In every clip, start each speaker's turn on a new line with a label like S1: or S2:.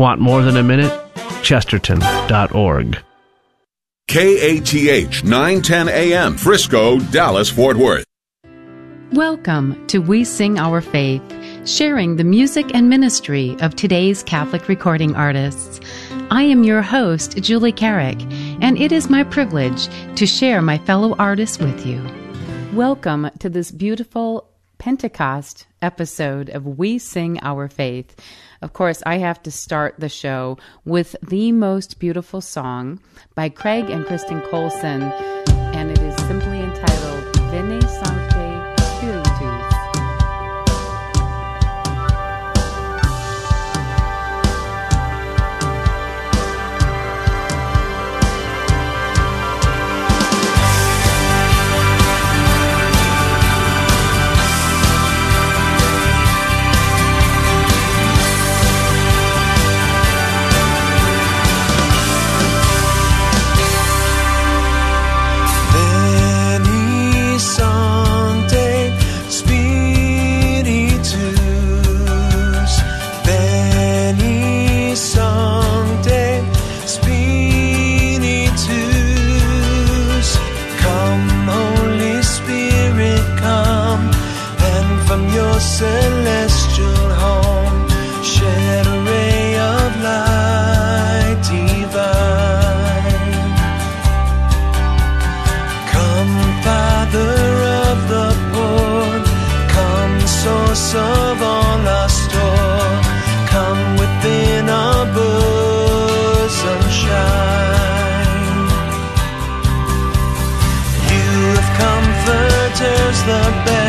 S1: Want more than a minute? Chesterton.org.
S2: KATH 910 AM, Frisco, Dallas, Fort Worth.
S3: Welcome to We Sing Our Faith, sharing the music and ministry of today's Catholic recording artists. I am your host, Julie Carrick, and it is my privilege to share my fellow artists with you. Welcome to this beautiful Pentecost episode of We Sing Our Faith. Of course, I have to start the show with the most beautiful song by Craig and Kristen Colson.
S4: the best.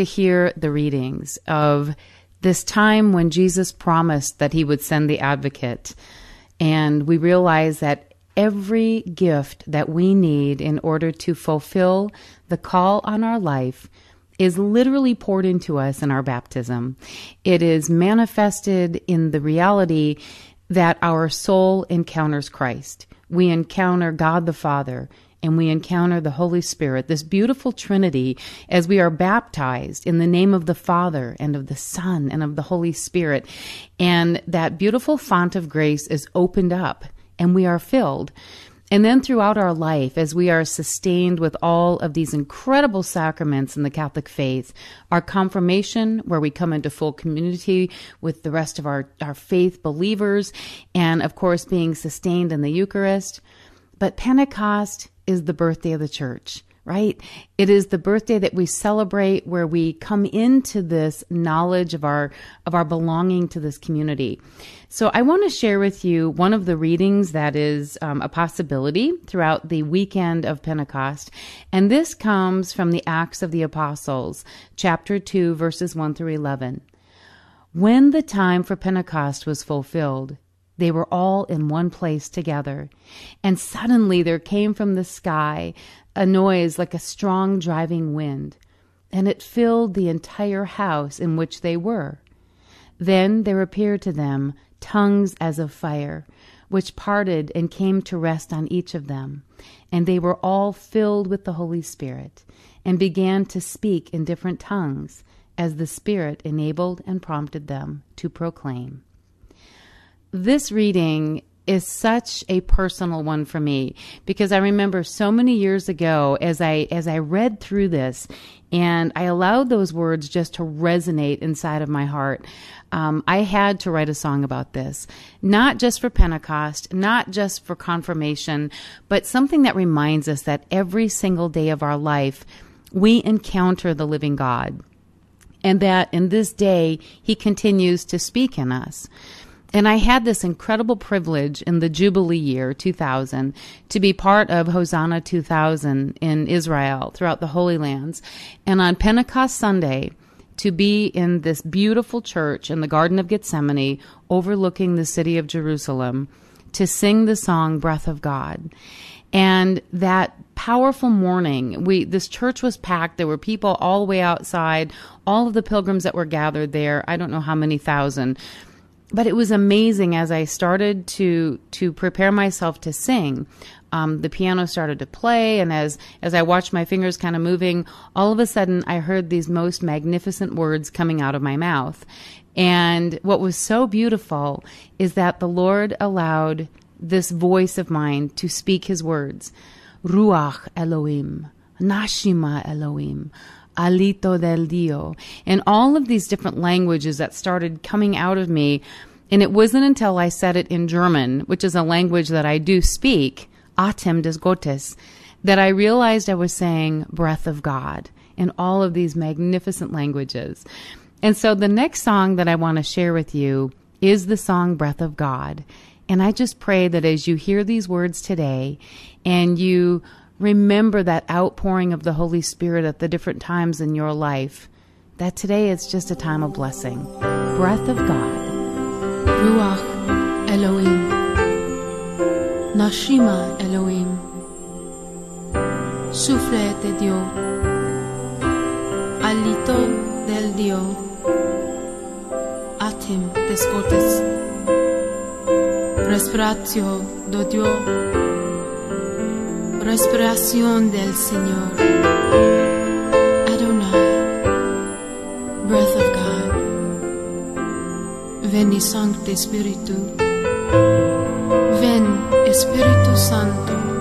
S3: To hear the readings of this time when Jesus promised that he would send the advocate, and we realize that every gift that we need in order to fulfill the call on our life is literally poured into us in our baptism. It is manifested in the reality that our soul encounters Christ. We encounter God the Father and we encounter the Holy Spirit, this beautiful Trinity, as we are baptized in the name of the Father and of the Son and of the Holy Spirit. And that beautiful font of grace is opened up and we are filled. And then throughout our life, as we are sustained with all of these incredible sacraments in the Catholic faith, our confirmation, where we come into full community with the rest of our, our faith believers, and of course, being sustained in the Eucharist. But Pentecost is the birthday of the church right? It is the birthday that we celebrate where we come into this knowledge of our of our belonging to this community. So I want to share with you one of the readings that is um, a possibility throughout the weekend of Pentecost, and this comes from the Acts of the Apostles, chapter two, verses one through eleven. When the time for Pentecost was fulfilled, they were all in one place together. And suddenly there came from the sky a noise like a strong driving wind, and it filled the entire house in which they were. Then there appeared to them tongues as of fire, which parted and came to rest on each of them. And they were all filled with the Holy Spirit, and began to speak in different tongues, as the Spirit enabled and prompted them to proclaim. This reading is such a personal one for me because I remember so many years ago as I as I read through this and I allowed those words just to resonate inside of my heart. Um, I had to write a song about this, not just for Pentecost, not just for confirmation, but something that reminds us that every single day of our life we encounter the living God, and that in this day He continues to speak in us. And I had this incredible privilege in the Jubilee year 2000 to be part of Hosanna 2000 in Israel throughout the Holy Lands. And on Pentecost Sunday, to be in this beautiful church in the Garden of Gethsemane overlooking the city of Jerusalem to sing the song Breath of God. And that powerful morning, we this church was packed. There were people all the way outside, all of the pilgrims that were gathered there. I don't know how many thousand but it was amazing as I started to to prepare myself to sing. Um, the piano started to play, and as as I watched my fingers kind of moving, all of a sudden I heard these most magnificent words coming out of my mouth. And what was so beautiful is that the Lord allowed this voice of mine to speak His words, Ruach Elohim, Nashima Elohim. Alito del Dio, and all of these different languages that started coming out of me. And it wasn't until I said it in German, which is a language that I do speak, Atem des Gottes, that I realized I was saying breath of God in all of these magnificent languages. And so the next song that I want to share with you is the song Breath of God. And I just pray that as you hear these words today and you remember that outpouring of the Holy Spirit at the different times in your life, that today is just a time of blessing. Breath of God.
S5: Ruach Elohim. Nashima Elohim. Souffle de Dios. Alito del Dio. Atem des Gottes. Respiratio do Dios respiración del Señor. Adonai, breath of God. Veni Sancte Spiritu. Ven Espíritu Santo.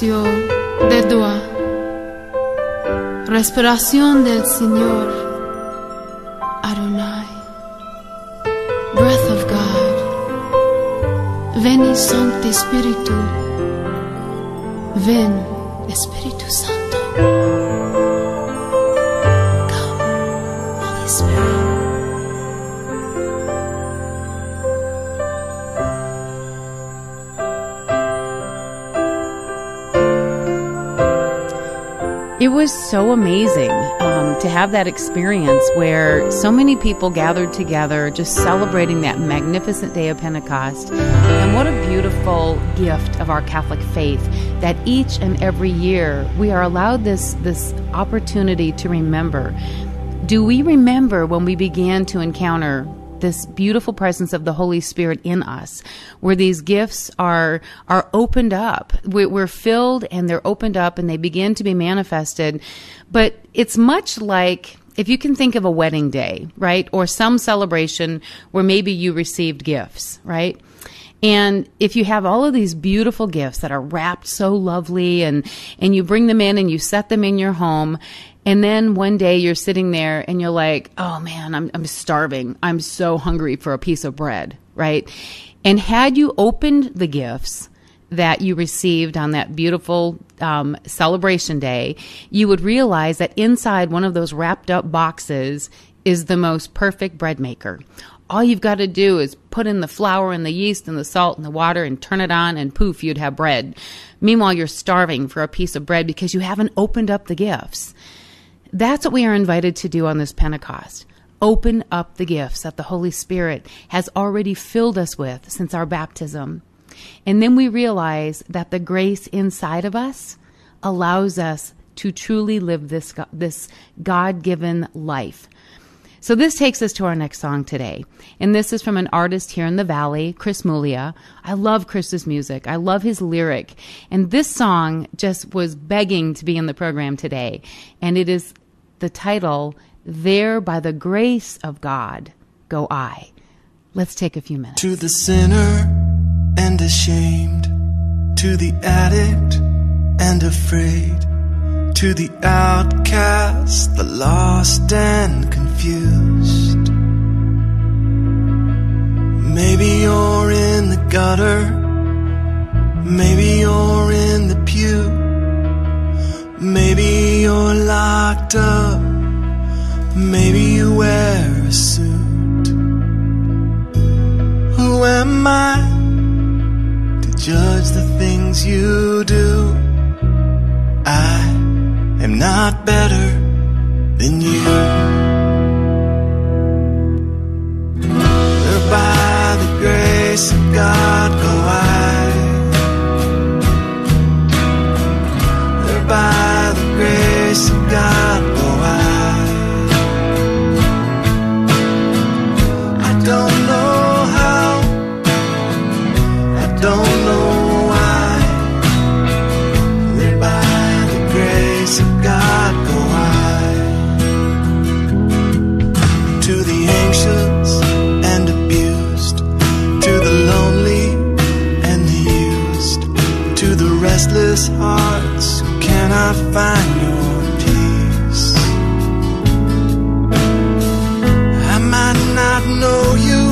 S5: de Dua. Respiración del Señor. Adonai. Breath of God. Veni Sancti Spiritu. Ven, Espíritu Santo.
S3: was so amazing um, to have that experience where so many people gathered together just celebrating that magnificent day of Pentecost. And what a beautiful gift of our Catholic faith that each and every year we are allowed this, this opportunity to remember. Do we remember when we began to encounter this beautiful presence of the Holy Spirit in us, where these gifts are are opened up. We're filled and they're opened up and they begin to be manifested. But it's much like if you can think of a wedding day, right, or some celebration where maybe you received gifts, right. And if you have all of these beautiful gifts that are wrapped so lovely and, and you bring them in and you set them in your home and then one day you're sitting there and you're like, oh man, I'm, I'm starving. I'm so hungry for a piece of bread, right? And had you opened the gifts that you received on that beautiful um, celebration day, you would realize that inside one of those wrapped up boxes is the most perfect bread maker. All you've got to do is put in the flour and the yeast and the salt and the water and turn it on, and poof, you'd have bread. Meanwhile, you're starving for a piece of bread because you haven't opened up the gifts. That's what we are invited to do on this Pentecost. Open up the gifts that the Holy Spirit has already filled us with since our baptism. And then we realize that the grace inside of us allows us to truly live this, this God given life. So this takes us to our next song today. And this is from an artist here in the Valley, Chris Muglia. I love Chris's music. I love his lyric. And this song just was begging to be in the program today. And it is the title, There by the Grace of God Go I. Let's take a few minutes.
S4: To the sinner and ashamed, to the addict and afraid, to the outcast, the lost and confused. Maybe you're in the gutter, maybe you're in the pew. Maybe you're locked up. Maybe you wear a suit. Who am I to judge the things you do? I am not better than you. By the grace of God go I. Where by the grace God go I. I don't know how. I don't know why. By the grace of God go I. To the anxious and abused, to the lonely and the used, to the restless hearts cannot find your not know you,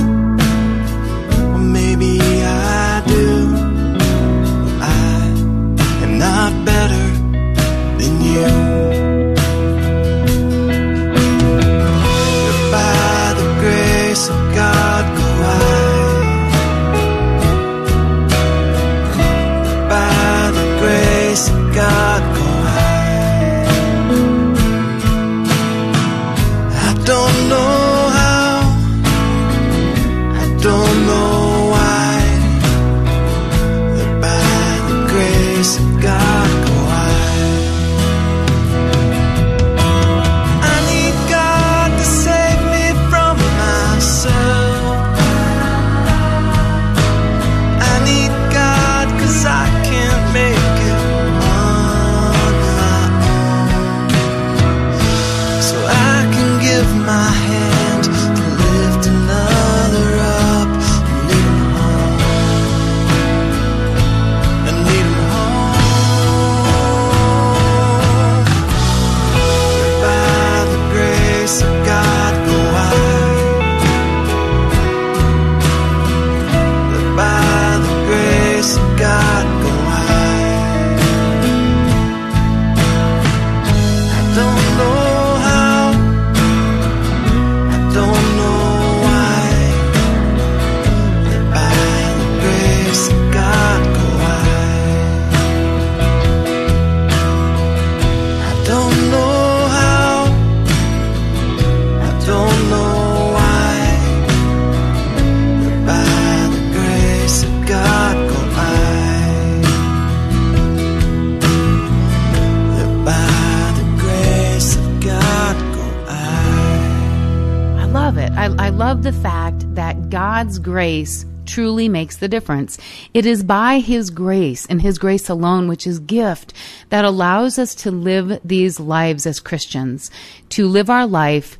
S3: God's grace truly makes the difference. It is by His grace and His grace alone, which is gift, that allows us to live these lives as Christians, to live our life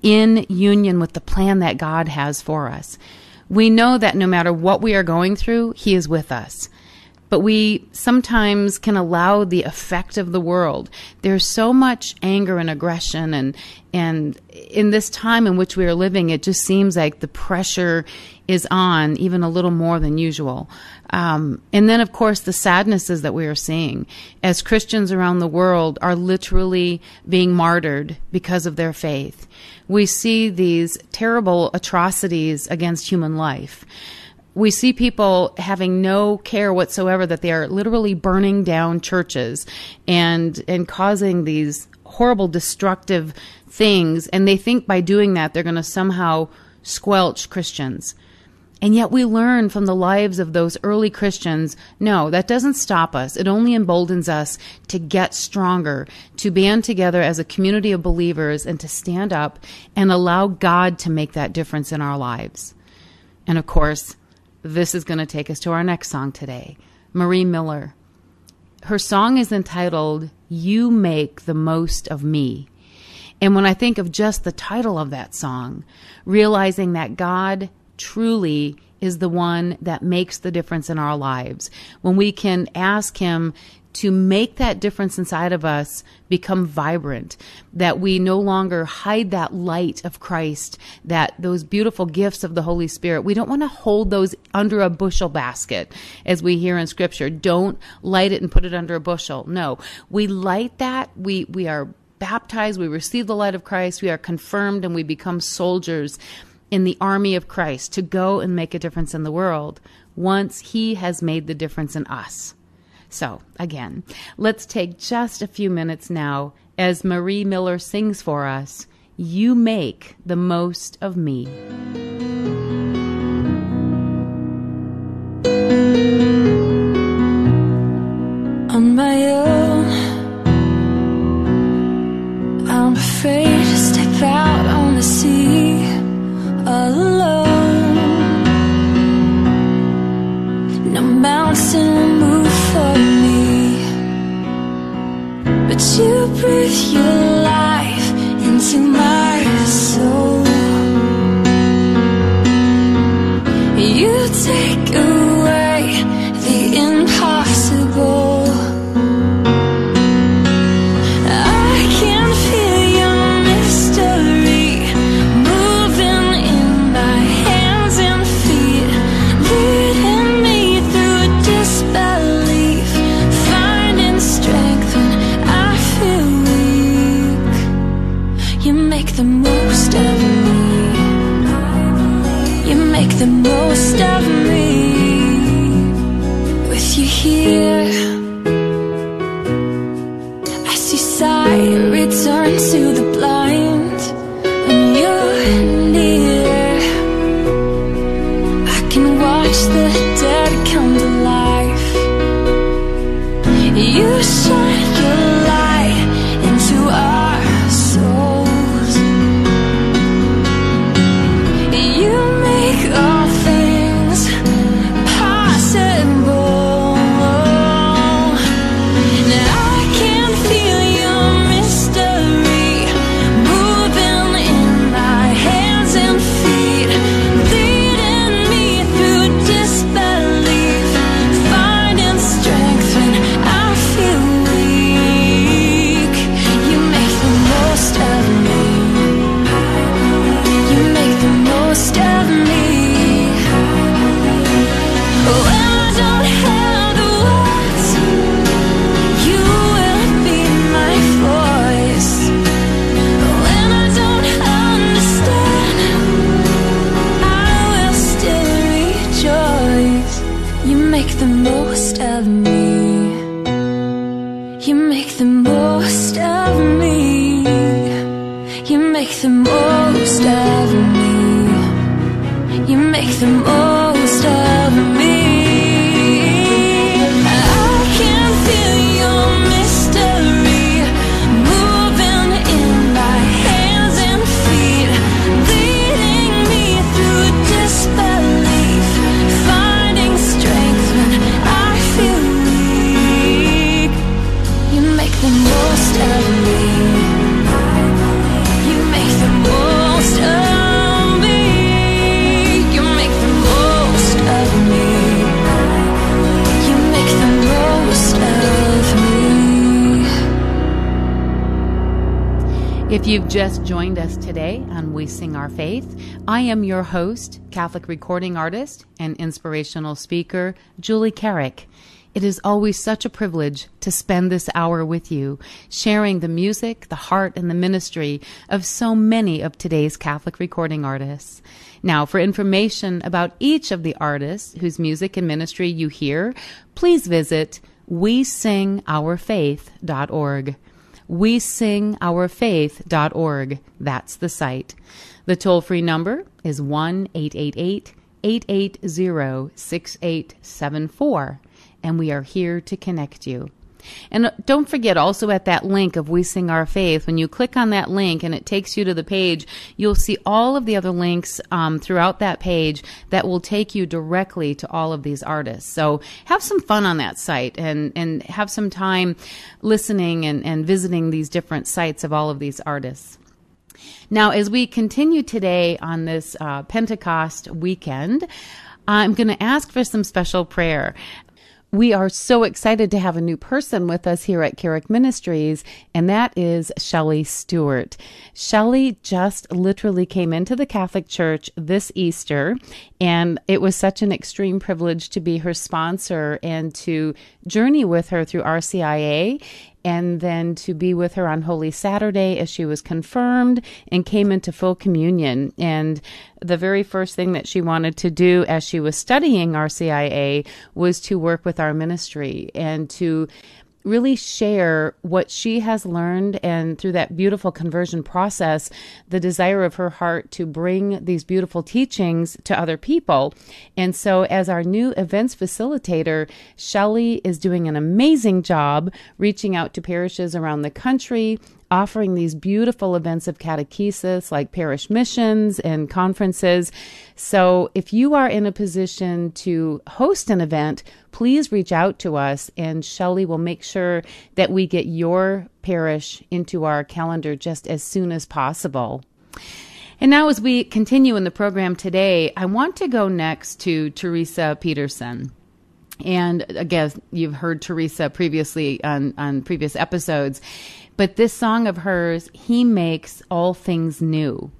S3: in union with the plan that God has for us. We know that no matter what we are going through, He is with us but we sometimes can allow the effect of the world. There's so much anger and aggression and and in this time in which we are living, it just seems like the pressure is on even a little more than usual. Um, and then, of course, the sadnesses that we are seeing as Christians around the world are literally being martyred because of their faith. We see these terrible atrocities against human life we see people having no care whatsoever that they are literally burning down churches and and causing these horrible destructive things and they think by doing that they're going to somehow squelch Christians. And yet we learn from the lives of those early Christians, no, that doesn't stop us. It only emboldens us to get stronger, to band together as a community of believers and to stand up and allow God to make that difference in our lives. And of course, this is going to take us to our next song today Marie Miller. Her song is entitled You Make the Most of Me. And when I think of just the title of that song, realizing that God truly is the one that makes the difference in our lives, when we can ask Him to make that difference inside of us become vibrant, that we no longer hide that light of Christ, that those beautiful gifts of the Holy Spirit, we don't want to hold those under a bushel basket, as we hear in Scripture. Don't light it and put it under a bushel. No, we light that. We, we are baptized, we receive the light of Christ, we are confirmed, and we become soldiers in the army of Christ to go and make a difference in the world once He has made the difference in us. So, again, let's take just a few minutes now as Marie Miller sings for us You Make the Most of Me.
S6: On my own, I'm afraid to step out on the sea alone. No mountain will move for me, but you breathe your life into my soul. You take
S3: If you've just joined us today on We Sing Our Faith, I am your host, Catholic recording artist, and inspirational speaker, Julie Carrick. It is always such a privilege to spend this hour with you, sharing the music, the heart, and the ministry of so many of today's Catholic recording artists. Now, for information about each of the artists whose music and ministry you hear, please visit wesingourfaith.org. WeSingOurFaith.org. That's the site. The toll free number is 1 888 880 6874, and we are here to connect you. And don't forget also at that link of We Sing Our Faith, when you click on that link and it takes you to the page, you'll see all of the other links um, throughout that page that will take you directly to all of these artists. So have some fun on that site and, and have some time listening and, and visiting these different sites of all of these artists. Now, as we continue today on this uh, Pentecost weekend, I'm going to ask for some special prayer. We are so excited to have a new person with us here at Carrick Ministries, and that is Shelley Stewart. Shelley just literally came into the Catholic Church this Easter, and it was such an extreme privilege to be her sponsor and to journey with her through RCIA and then to be with her on Holy Saturday as she was confirmed and came into full communion. And the very first thing that she wanted to do as she was studying RCIA was to work with our ministry and to really share what she has learned and through that beautiful conversion process, the desire of her heart to bring these beautiful teachings to other people. And so, as our new events facilitator, Shelley is doing an amazing job reaching out to parishes around the country, offering these beautiful events of catechesis like parish missions and conferences. So if you are in a position to host an event, please reach out to us and Shelley will make sure that we get your parish into our calendar just as soon as possible. And now, as we continue in the program today, I want to go next to Teresa Peterson. And again, you've heard Teresa previously on, on previous episodes. But this song of hers, He makes all things new.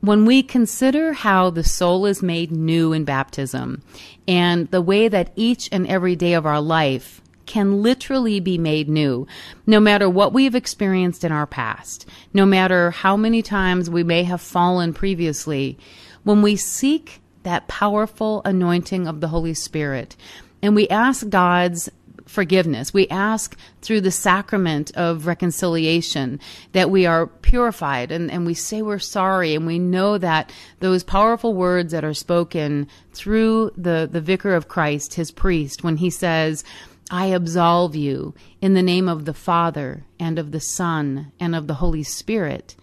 S3: When we consider how the soul is made new in baptism and the way that each and every day of our life can literally be made new, no matter what we've experienced in our past, no matter how many times we may have fallen previously, when we seek that powerful anointing of the Holy Spirit and we ask God's forgiveness. We ask through the sacrament of reconciliation that we are purified and, and we say we're sorry and we know that those powerful words that are spoken through the, the vicar of Christ, his priest, when he says, I absolve you in the name of the Father and of the Son and of the Holy Spirit.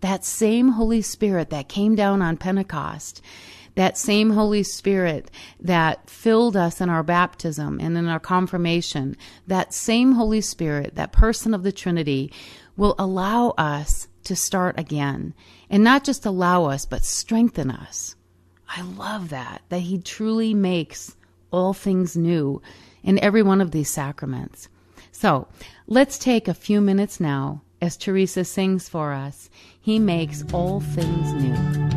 S3: That same Holy Spirit that came down on Pentecost that same Holy Spirit that filled us in our baptism and in our confirmation, that same Holy Spirit, that person of the Trinity, will allow us to start again. And not just allow us, but strengthen us. I love that, that He truly makes all things new in every one of these sacraments. So let's take a few minutes now as Teresa sings for us. He makes all things new.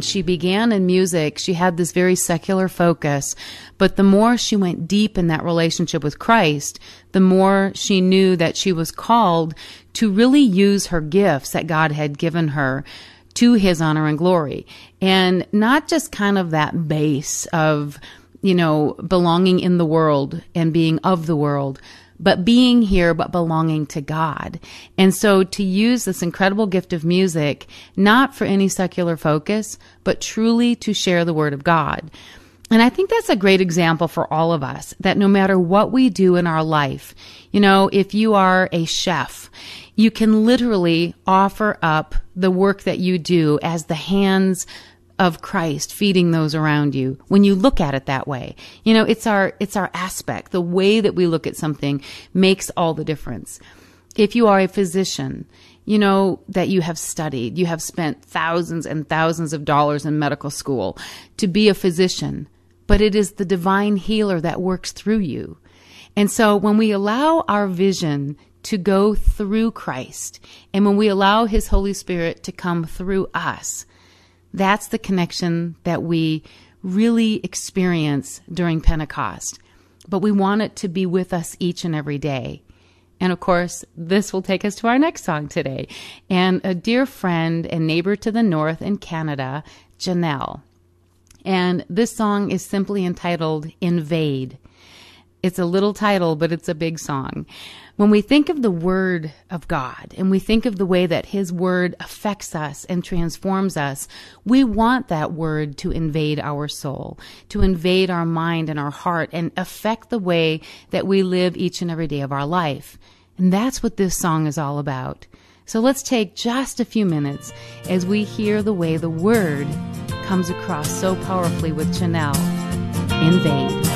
S3: She began in music, she had this very secular focus. But the more she went deep in that relationship with Christ, the more she knew that she was called to really use her gifts that God had given her to his honor and glory. And not just kind of that base of, you know, belonging in the world and being of the world, but being here, but belonging to God. And so to use this incredible gift of music, not for any secular focus, but truly to share the word of God. And I think that's a great example for all of us that no matter what we do in our life, you know, if you are a chef, you can literally offer up the work that you do as the hands of Christ feeding those around you when you look at it that way. You know, it's our, it's our aspect. The way that we look at something makes all the difference. If you are a physician, you know that you have studied, you have spent thousands and thousands of dollars in medical school to be a physician, but it is the divine healer that works through you. And so when we allow our vision to go through Christ and when we allow his Holy Spirit to come through us, that's the connection that we really experience during Pentecost. But we want it to be with us each and every day. And of course, this will take us to our next song today. And a dear friend and neighbor to the north in Canada, Janelle. And this song is simply entitled Invade. It's a little title, but it's a big song. When we think of the Word of God and we think of the way that His Word affects us and transforms us, we want that Word to invade our soul, to invade our mind and our heart and affect the way that we live each and every day of our life. And that's what this song is all about. So let's take just a few minutes as we hear the way the Word comes across so powerfully with Janelle. Invade.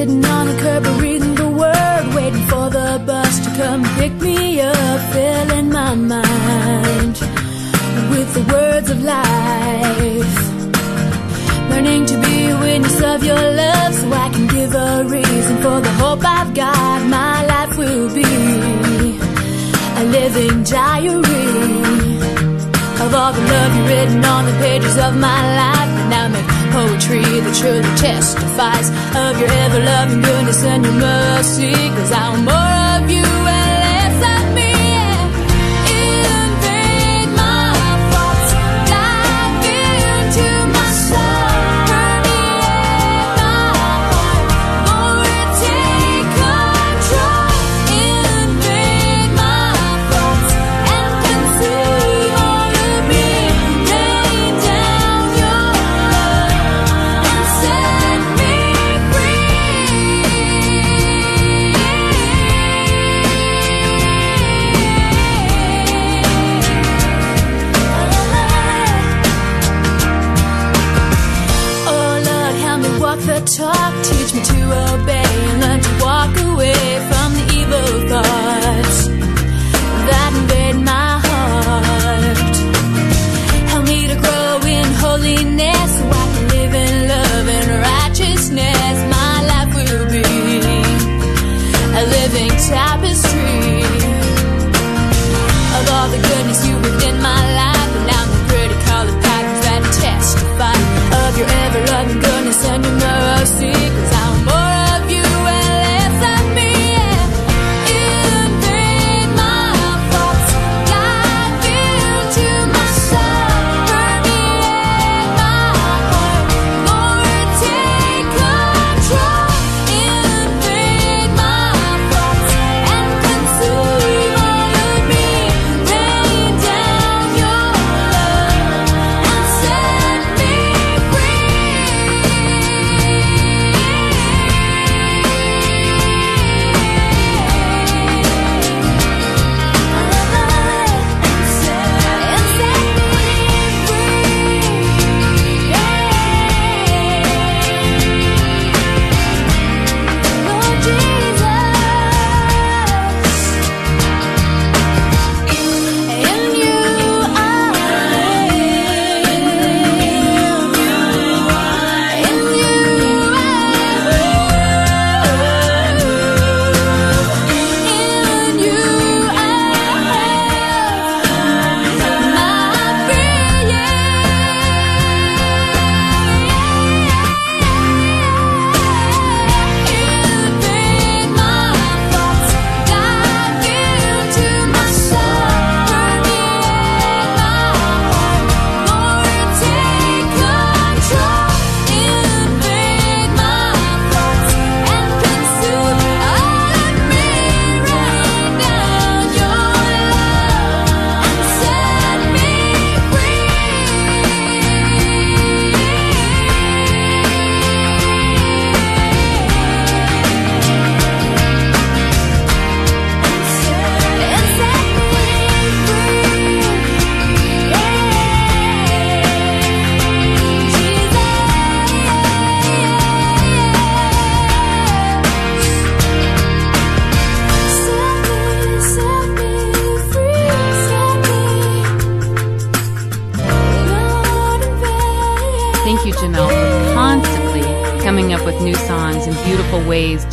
S6: Sitting on the curb reading the word, waiting for the bus to come pick me up, filling my mind with the words of life. Learning to be a witness of your love so I can give a reason for the hope I've got. My life will be a living diary of all the love you've written on the pages of my life. And now make poetry that surely testifies of your ever loving goodness and your mercy. Cause I want more of you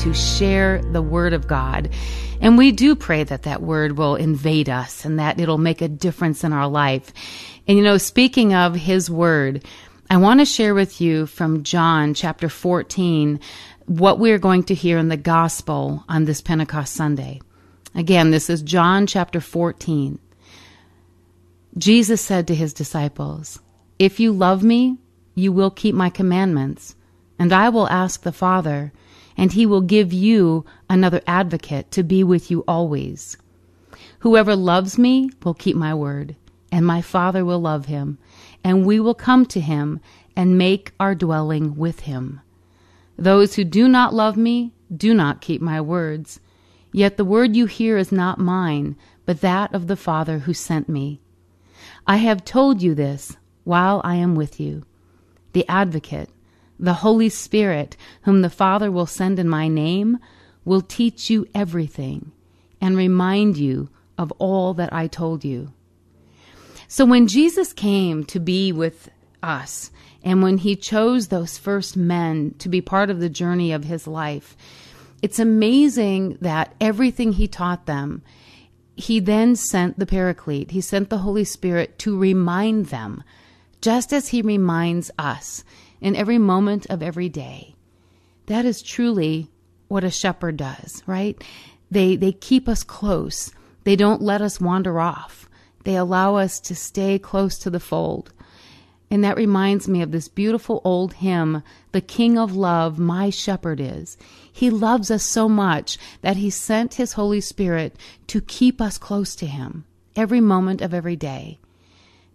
S6: to
S3: share the Word of God. And we do pray that that Word will invade us and that it'll make a difference in our life. And you know, speaking of His Word, I want to share with you from John chapter 14 what we're going to hear in the Gospel on this Pentecost Sunday. Again, this is John chapter 14. Jesus said to his disciples, If you love me, you will keep my commandments, and I will ask the Father, and he will give you another advocate to be with you always. Whoever loves me will keep my word, and my Father will love him, and we will come to him and make our dwelling with him. Those who do not love me do not keep my words. Yet the word you hear is not mine, but that of the Father who sent me. I have told you this while I am with you. The Advocate, the Holy Spirit, whom the Father will send in my name, will teach you everything and remind you of all that I told you. So when Jesus came to be with us, and when he chose those first men to be part of the journey of his life, it's amazing that everything he taught them, he then sent the Paraclete, he sent the Holy Spirit to remind them, just as he reminds us in every moment of every day. That is truly what a shepherd does, right? They, they keep us close. They don't let us wander off. They allow us to stay close to the fold. And that reminds me of this beautiful old hymn, The King of Love, My Shepherd is. He loves us so much that He sent His Holy Spirit to keep us close to Him every moment of every day.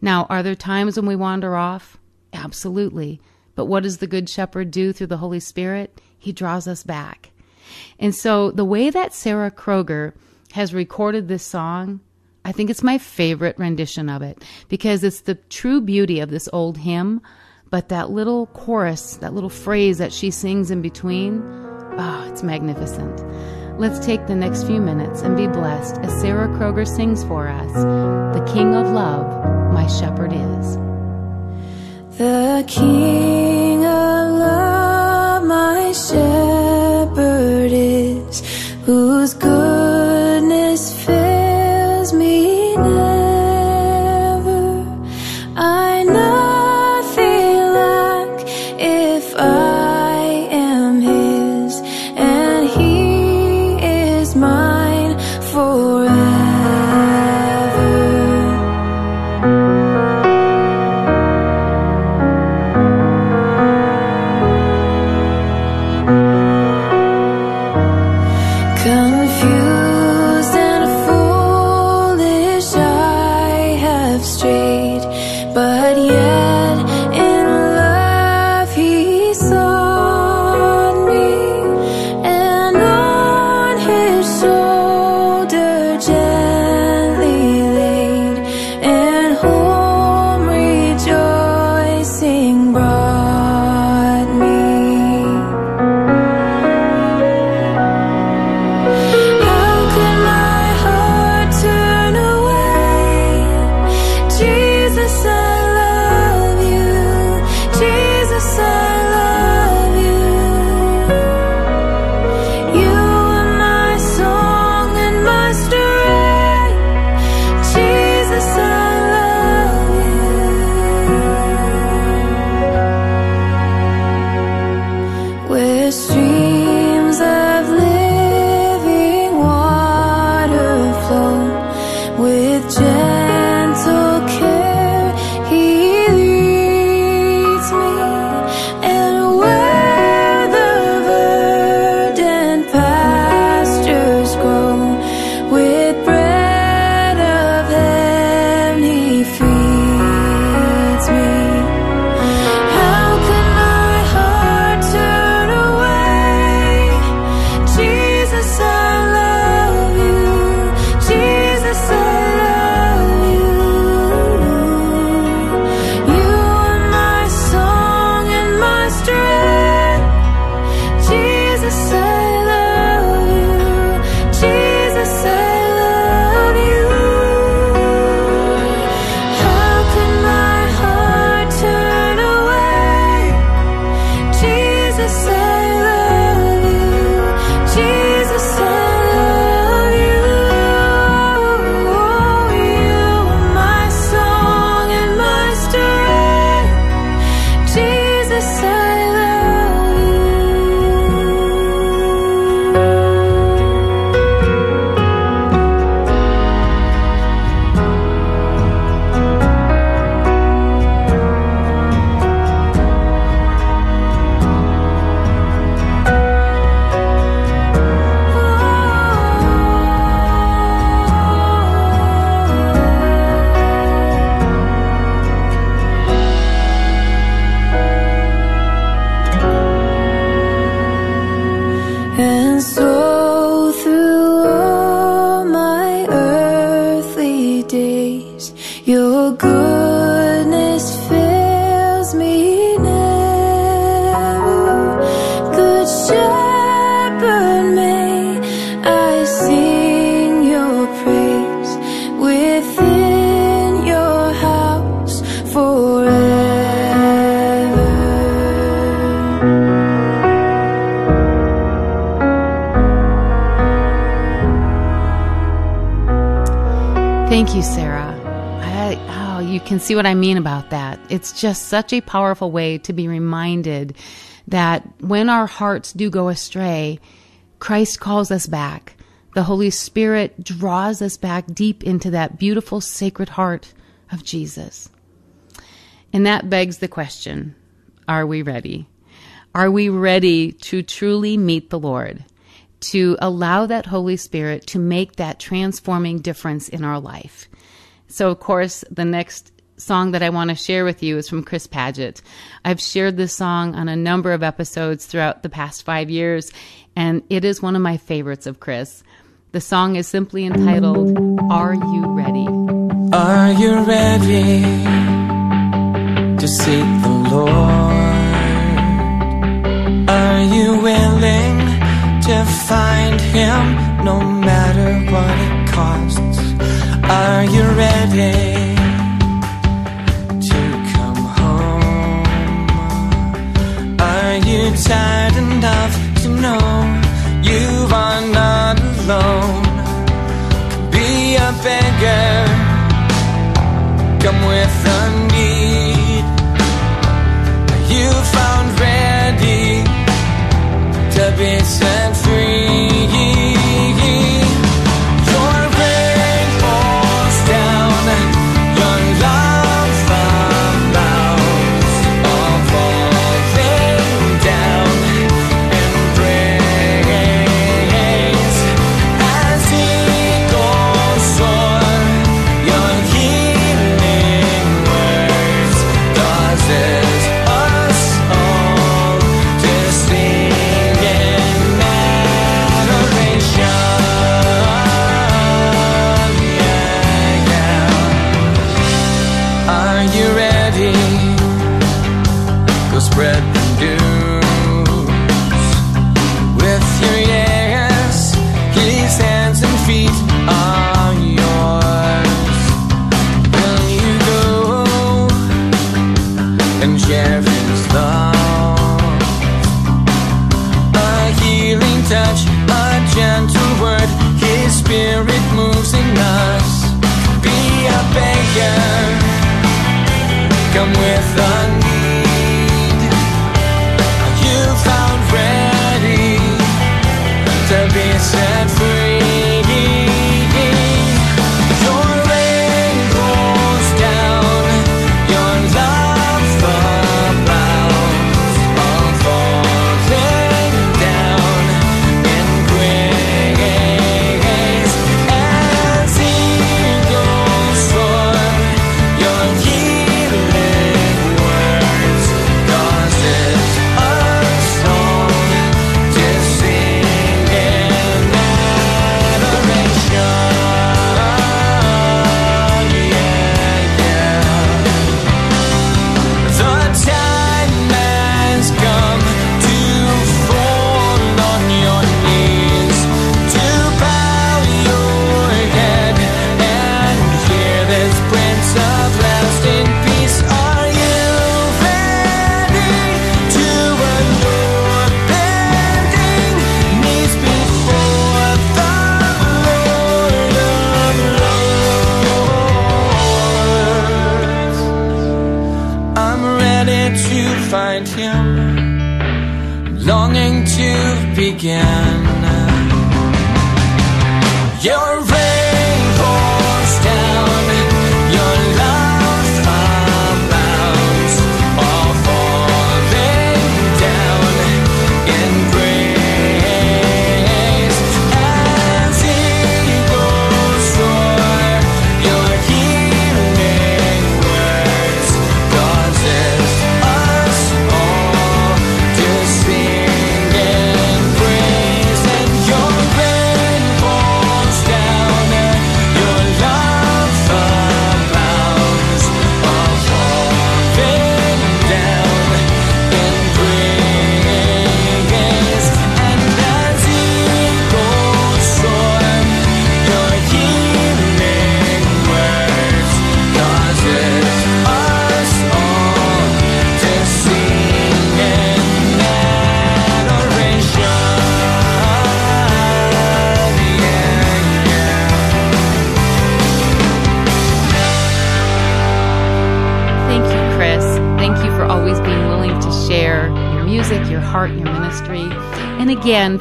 S3: Now, are there times when we wander off? Absolutely. But what does the Good Shepherd do through the Holy Spirit? He draws us back. And so the way that Sarah Kroger has recorded this song, I think it's my favorite rendition of it because it's the true beauty of this old hymn. But that little chorus, that little phrase that she sings in between, oh, it's magnificent. Let's take the next few minutes and be blessed as Sarah Kroger sings for us The King of Love, My Shepherd is.
S6: The King of Love, my shepherd is, whose goodness fills
S3: see what I mean about that. It's just such a powerful way to be reminded that when our hearts do go astray, Christ calls us back. The Holy Spirit draws us back deep into that beautiful, sacred heart of Jesus. And that begs the question Are we ready? Are we ready to truly meet the Lord? To allow that Holy Spirit to make that transforming difference in our life? So, of course, the next song that I want to share with you is from Chris Padgett. I've shared this song on a number of episodes throughout the past five years, and it is one of my favorites of Chris. The song is simply entitled, Are You Ready?
S4: Are you ready to seek the Lord? Are you willing to find Him no matter what it costs? Are you ready You tired enough to know you are not alone? Be a beggar, come with a need. You found ready to be set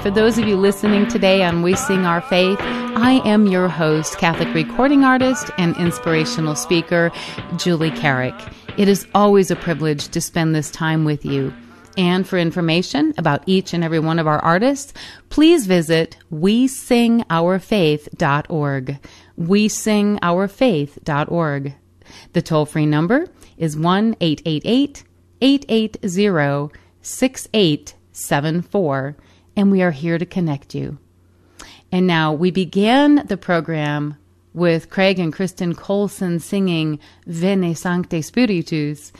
S3: for those of you listening today on We Sing Our Faith, I am your host, Catholic recording artist and inspirational speaker, Julie Carrick. It is always a privilege to spend this time with you. And for information about each and every one of our artists, please visit wesingourfaith.org. Wesingourfaith.org. The toll free number is 1 888 880 6874, and we are here to connect you. And now we began the program with Craig and Kristen Colson singing Veni Sancte Spiritus.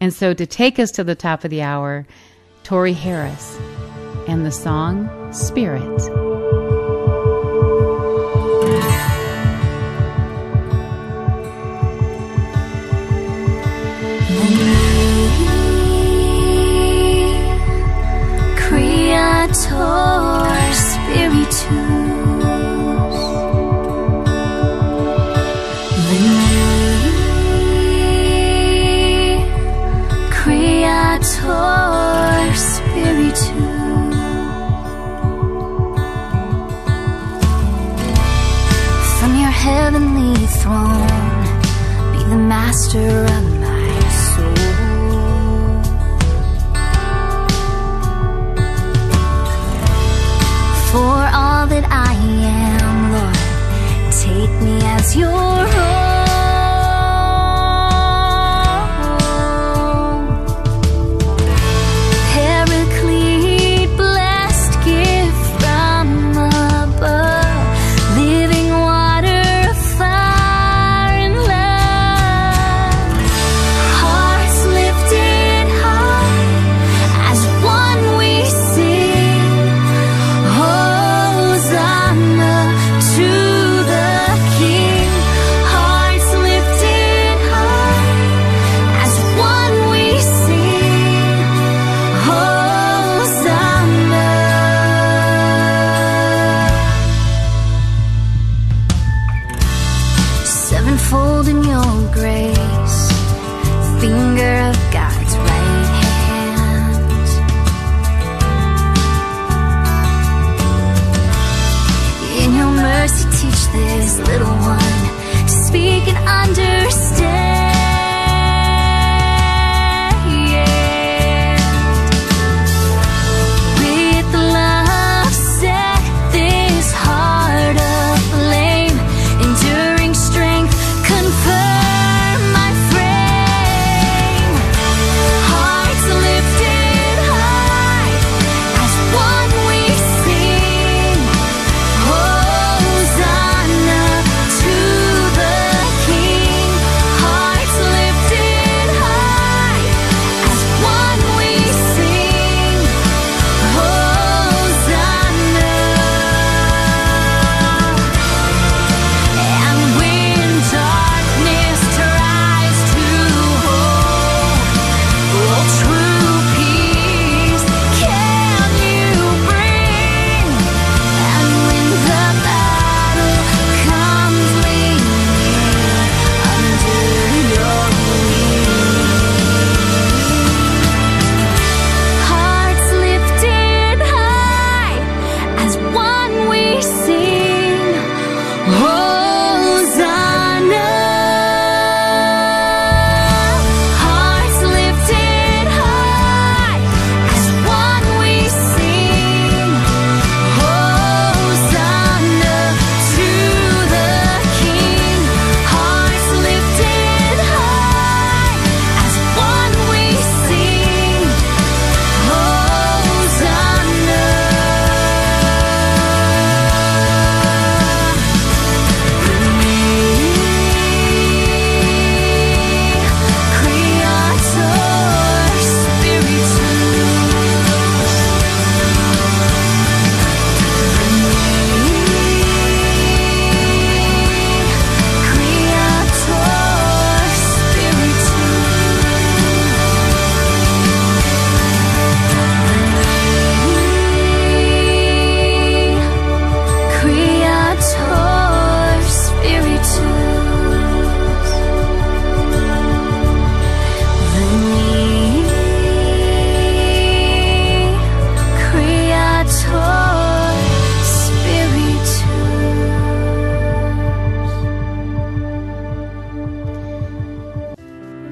S3: And so to take us to the top of the hour, Tori Harris and the song Spirit.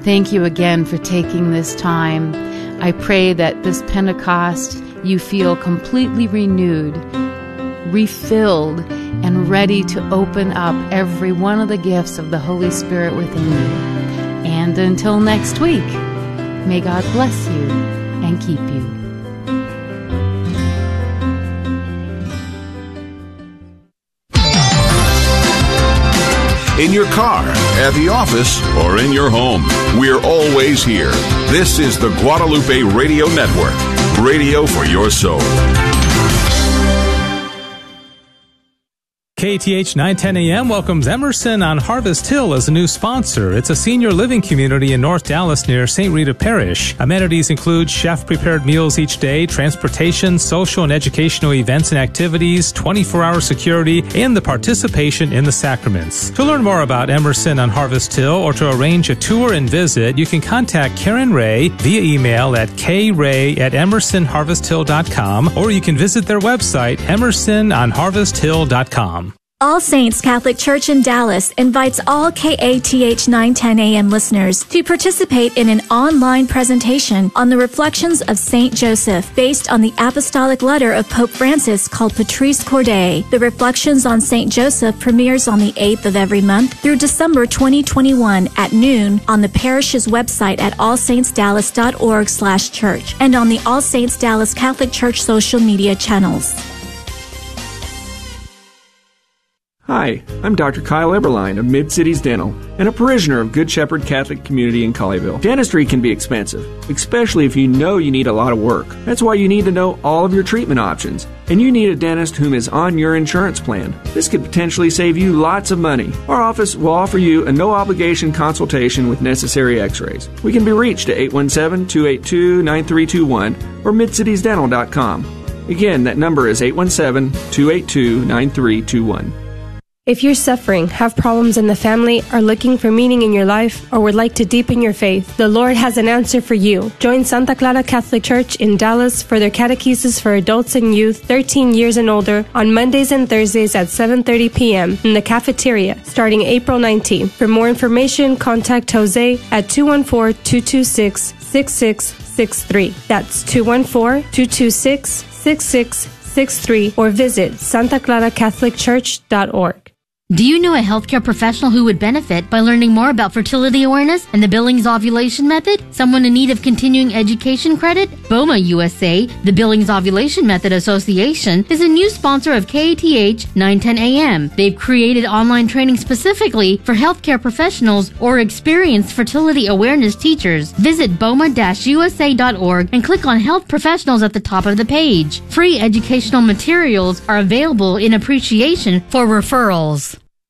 S3: Thank you again for taking this time. I pray that this Pentecost you feel completely renewed, refilled, and ready to open up every one of the gifts of the Holy Spirit within you. And until next week, may God bless you and keep you.
S2: In your car, at the office, or in your home, we're always here. This is the Guadalupe Radio Network, radio for your soul.
S7: KTH 910 AM welcomes Emerson on Harvest Hill as a new sponsor. It's a senior living community in North Dallas near St. Rita Parish. Amenities include chef prepared meals each day, transportation, social and educational events and activities, 24 hour security, and the participation in the sacraments. To learn more about Emerson on Harvest Hill or to arrange a tour and visit, you can contact Karen Ray via email at kray at emersonharvesthill.com or you can visit their website, emersononharvesthill.com.
S8: All Saints Catholic Church in Dallas invites all KATH 910 AM listeners to participate in an online presentation on the reflections of Saint Joseph based on the apostolic letter of Pope Francis called Patris Corde. The reflections on Saint Joseph premieres on the 8th of every month through December 2021 at noon on the parish's website at allsaintsdallas.org slash church and on the All Saints Dallas Catholic Church social media channels.
S9: Hi, I'm Dr. Kyle Eberline of Mid Cities Dental and a parishioner of Good Shepherd Catholic Community in Colleyville. Dentistry can be expensive, especially if you know you need a lot of work. That's why you need to know all of your treatment options, and you need a dentist whom is on your insurance plan. This could potentially save you lots of money. Our office will offer you a no obligation consultation with necessary x rays. We can be reached at 817 282 9321 or midcitiesdental.com. Again, that number is 817 282 9321.
S10: If you're suffering, have problems in the family, are looking for meaning in your life, or would like to deepen your faith, the Lord has an answer for you. Join Santa Clara Catholic Church in Dallas for their catechesis for adults and youth 13 years and older on Mondays and Thursdays at 7:30 p.m. in the cafeteria starting April 19. For more information, contact Jose at 214-226-6663. That's 214-226-6663 or visit santaclaracatholicchurch.org.
S11: Do you know a healthcare professional who would benefit by learning more about fertility awareness and the Billings ovulation method? Someone in need of continuing education credit? BOMA USA, the Billings Ovulation Method Association, is a new sponsor of KATH 910 AM. They've created online training specifically for healthcare professionals or experienced fertility awareness teachers. Visit boma-usa.org and click on Health Professionals at the top of the page. Free educational materials are available in appreciation for referrals.